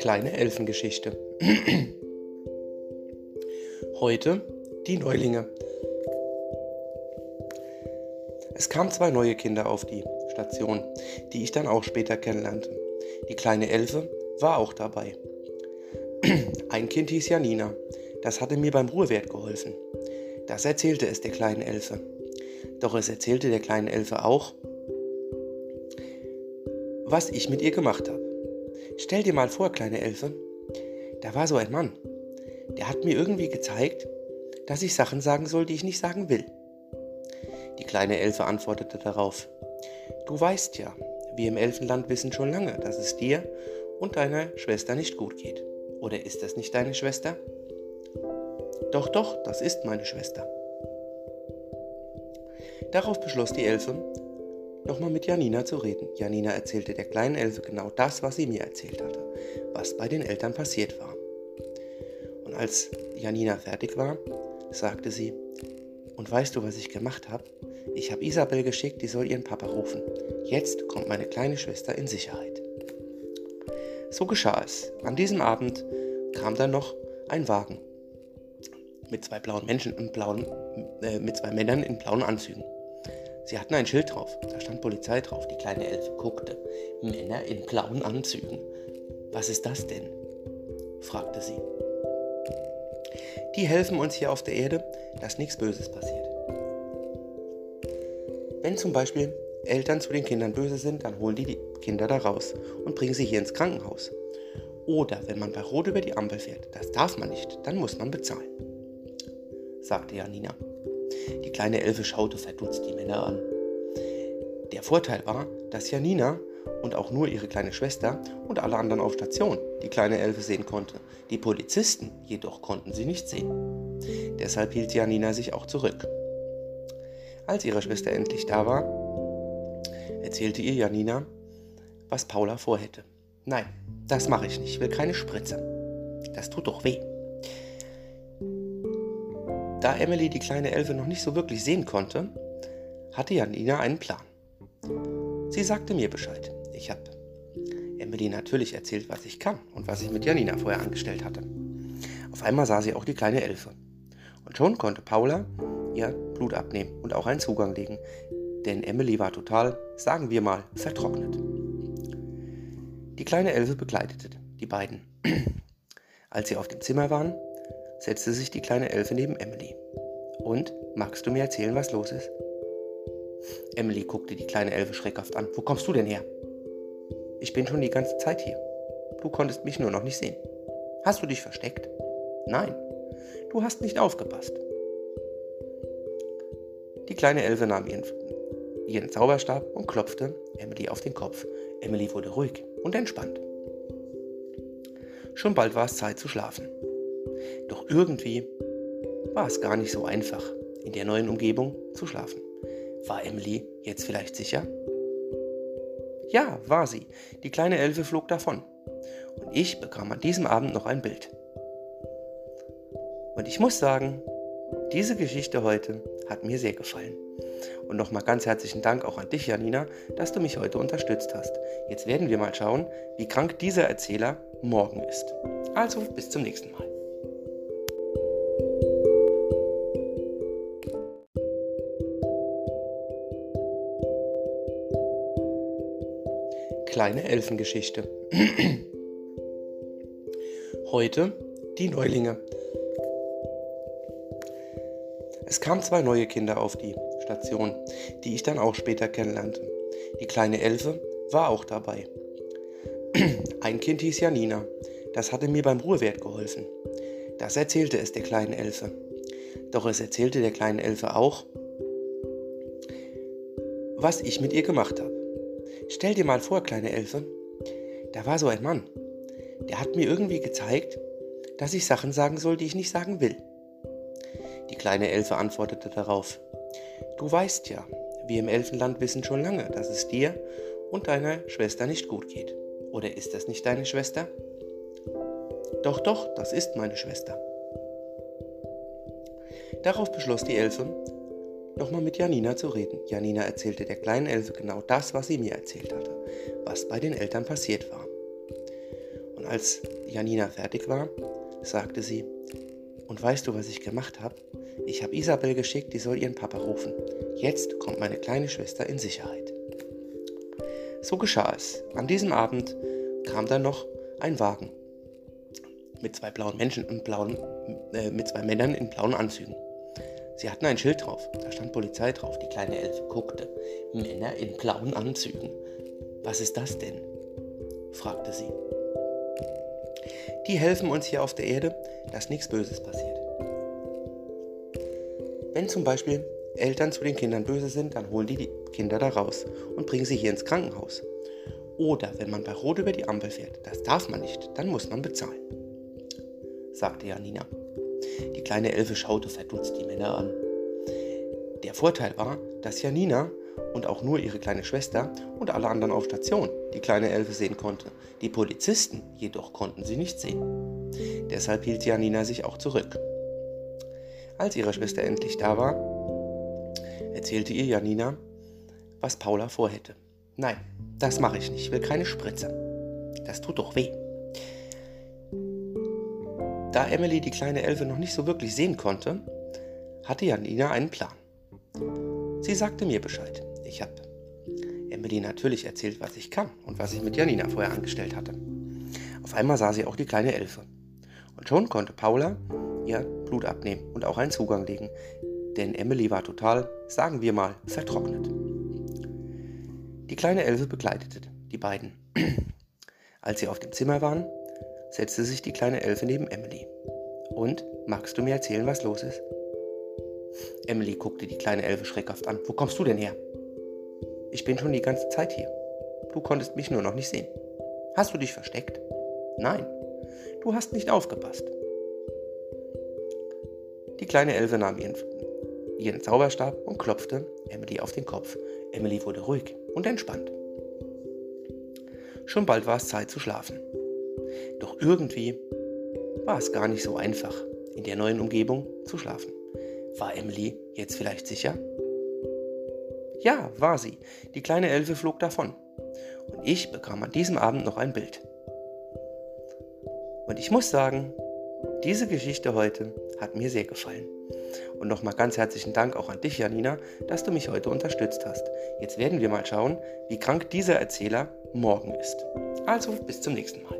Kleine Elfengeschichte. Heute die Neulinge. Es kamen zwei neue Kinder auf die Station, die ich dann auch später kennenlernte. Die kleine Elfe war auch dabei. Ein Kind hieß Janina. Das hatte mir beim Ruhewert geholfen. Das erzählte es der kleinen Elfe. Doch es erzählte der kleinen Elfe auch, was ich mit ihr gemacht habe. Stell dir mal vor, kleine Elfe, da war so ein Mann, der hat mir irgendwie gezeigt, dass ich Sachen sagen soll, die ich nicht sagen will. Die kleine Elfe antwortete darauf, du weißt ja, wir im Elfenland wissen schon lange, dass es dir und deiner Schwester nicht gut geht. Oder ist das nicht deine Schwester? Doch, doch, das ist meine Schwester. Darauf beschloss die Elfe, nochmal mit Janina zu reden. Janina erzählte der kleinen Elfe genau das, was sie mir erzählt hatte, was bei den Eltern passiert war. Und als Janina fertig war, sagte sie, und weißt du, was ich gemacht habe? Ich habe Isabel geschickt, die soll ihren Papa rufen. Jetzt kommt meine kleine Schwester in Sicherheit. So geschah es. An diesem Abend kam dann noch ein Wagen mit zwei blauen Menschen in blauen, äh, mit zwei Männern in blauen Anzügen. Sie hatten ein Schild drauf, da stand Polizei drauf. Die kleine Elfe guckte. Männer in blauen Anzügen. Was ist das denn? fragte sie. Die helfen uns hier auf der Erde, dass nichts Böses passiert. Wenn zum Beispiel Eltern zu den Kindern böse sind, dann holen die die Kinder da raus und bringen sie hier ins Krankenhaus. Oder wenn man bei Rot über die Ampel fährt, das darf man nicht, dann muss man bezahlen, sagte Janina. Die kleine Elfe schaute verdutzt die Männer an. Der Vorteil war, dass Janina und auch nur ihre kleine Schwester und alle anderen auf Station die kleine Elfe sehen konnte. Die Polizisten jedoch konnten sie nicht sehen. Deshalb hielt Janina sich auch zurück. Als ihre Schwester endlich da war, erzählte ihr Janina, was Paula vorhätte. Nein, das mache ich nicht. Ich will keine Spritze. Das tut doch weh. Da Emily die kleine Elfe noch nicht so wirklich sehen konnte, hatte Janina einen Plan. Sie sagte mir Bescheid. Ich habe Emily natürlich erzählt, was ich kann und was ich mit Janina vorher angestellt hatte. Auf einmal sah sie auch die kleine Elfe. Und schon konnte Paula ihr Blut abnehmen und auch einen Zugang legen, denn Emily war total, sagen wir mal, vertrocknet. Die kleine Elfe begleitete die beiden. Als sie auf dem Zimmer waren, setzte sich die kleine Elfe neben Emily. Und, magst du mir erzählen, was los ist? Emily guckte die kleine Elfe schreckhaft an. Wo kommst du denn her? Ich bin schon die ganze Zeit hier. Du konntest mich nur noch nicht sehen. Hast du dich versteckt? Nein, du hast nicht aufgepasst. Die kleine Elfe nahm ihren, ihren Zauberstab und klopfte Emily auf den Kopf. Emily wurde ruhig und entspannt. Schon bald war es Zeit zu schlafen. Doch irgendwie war es gar nicht so einfach, in der neuen Umgebung zu schlafen. War Emily jetzt vielleicht sicher? Ja, war sie. Die kleine Elfe flog davon. Und ich bekam an diesem Abend noch ein Bild. Und ich muss sagen, diese Geschichte heute hat mir sehr gefallen. Und nochmal ganz herzlichen Dank auch an dich, Janina, dass du mich heute unterstützt hast. Jetzt werden wir mal schauen, wie krank dieser Erzähler morgen ist. Also bis zum nächsten Mal. Kleine Elfengeschichte. Heute die Neulinge. Es kamen zwei neue Kinder auf die Station, die ich dann auch später kennenlernte. Die kleine Elfe war auch dabei. Ein Kind hieß Janina. Das hatte mir beim Ruhewert geholfen. Das erzählte es der kleinen Elfe. Doch es erzählte der kleinen Elfe auch, was ich mit ihr gemacht habe. Stell dir mal vor, kleine Elfe, da war so ein Mann, der hat mir irgendwie gezeigt, dass ich Sachen sagen soll, die ich nicht sagen will. Die kleine Elfe antwortete darauf, du weißt ja, wir im Elfenland wissen schon lange, dass es dir und deiner Schwester nicht gut geht. Oder ist das nicht deine Schwester? Doch, doch, das ist meine Schwester. Darauf beschloss die Elfe, nochmal mit Janina zu reden. Janina erzählte der kleinen Elfe genau das, was sie mir erzählt hatte, was bei den Eltern passiert war. Und Als Janina fertig war, sagte sie, und weißt du, was ich gemacht habe? Ich habe Isabel geschickt, die soll ihren Papa rufen. Jetzt kommt meine kleine Schwester in Sicherheit. So geschah es. An diesem Abend kam dann noch ein Wagen mit zwei blauen Menschen in blauen, äh, mit zwei Männern in blauen Anzügen. Sie hatten ein Schild drauf, da stand Polizei drauf. Die kleine Elfe guckte. Männer in blauen Anzügen. Was ist das denn? fragte sie. Die helfen uns hier auf der Erde, dass nichts Böses passiert. Wenn zum Beispiel Eltern zu den Kindern böse sind, dann holen die die Kinder da raus und bringen sie hier ins Krankenhaus. Oder wenn man bei Rot über die Ampel fährt, das darf man nicht, dann muss man bezahlen, sagte Janina. Die kleine Elfe schaute verdutzt die Männer an. Der Vorteil war, dass Janina und auch nur ihre kleine Schwester und alle anderen auf Station die kleine Elfe sehen konnte. Die Polizisten jedoch konnten sie nicht sehen. Deshalb hielt Janina sich auch zurück. Als ihre Schwester endlich da war, erzählte ihr Janina, was Paula vorhätte. Nein, das mache ich nicht. Ich will keine Spritze. Das tut doch weh. Da Emily die kleine Elfe noch nicht so wirklich sehen konnte, hatte Janina einen Plan. Sie sagte mir Bescheid. Ich habe Emily natürlich erzählt, was ich kann und was ich mit Janina vorher angestellt hatte. Auf einmal sah sie auch die kleine Elfe. Und schon konnte Paula ihr Blut abnehmen und auch einen Zugang legen, denn Emily war total, sagen wir mal, vertrocknet. Die kleine Elfe begleitete die beiden. Als sie auf dem Zimmer waren, setzte sich die kleine Elfe neben Emily. Und, magst du mir erzählen, was los ist? Emily guckte die kleine Elfe schreckhaft an. Wo kommst du denn her? Ich bin schon die ganze Zeit hier. Du konntest mich nur noch nicht sehen. Hast du dich versteckt? Nein, du hast nicht aufgepasst. Die kleine Elfe nahm ihren, ihren Zauberstab und klopfte Emily auf den Kopf. Emily wurde ruhig und entspannt. Schon bald war es Zeit zu schlafen. Doch irgendwie war es gar nicht so einfach, in der neuen Umgebung zu schlafen. War Emily jetzt vielleicht sicher? Ja, war sie. Die kleine Elfe flog davon. Und ich bekam an diesem Abend noch ein Bild. Und ich muss sagen, diese Geschichte heute hat mir sehr gefallen. Und nochmal ganz herzlichen Dank auch an dich, Janina, dass du mich heute unterstützt hast. Jetzt werden wir mal schauen, wie krank dieser Erzähler morgen ist. Also bis zum nächsten Mal.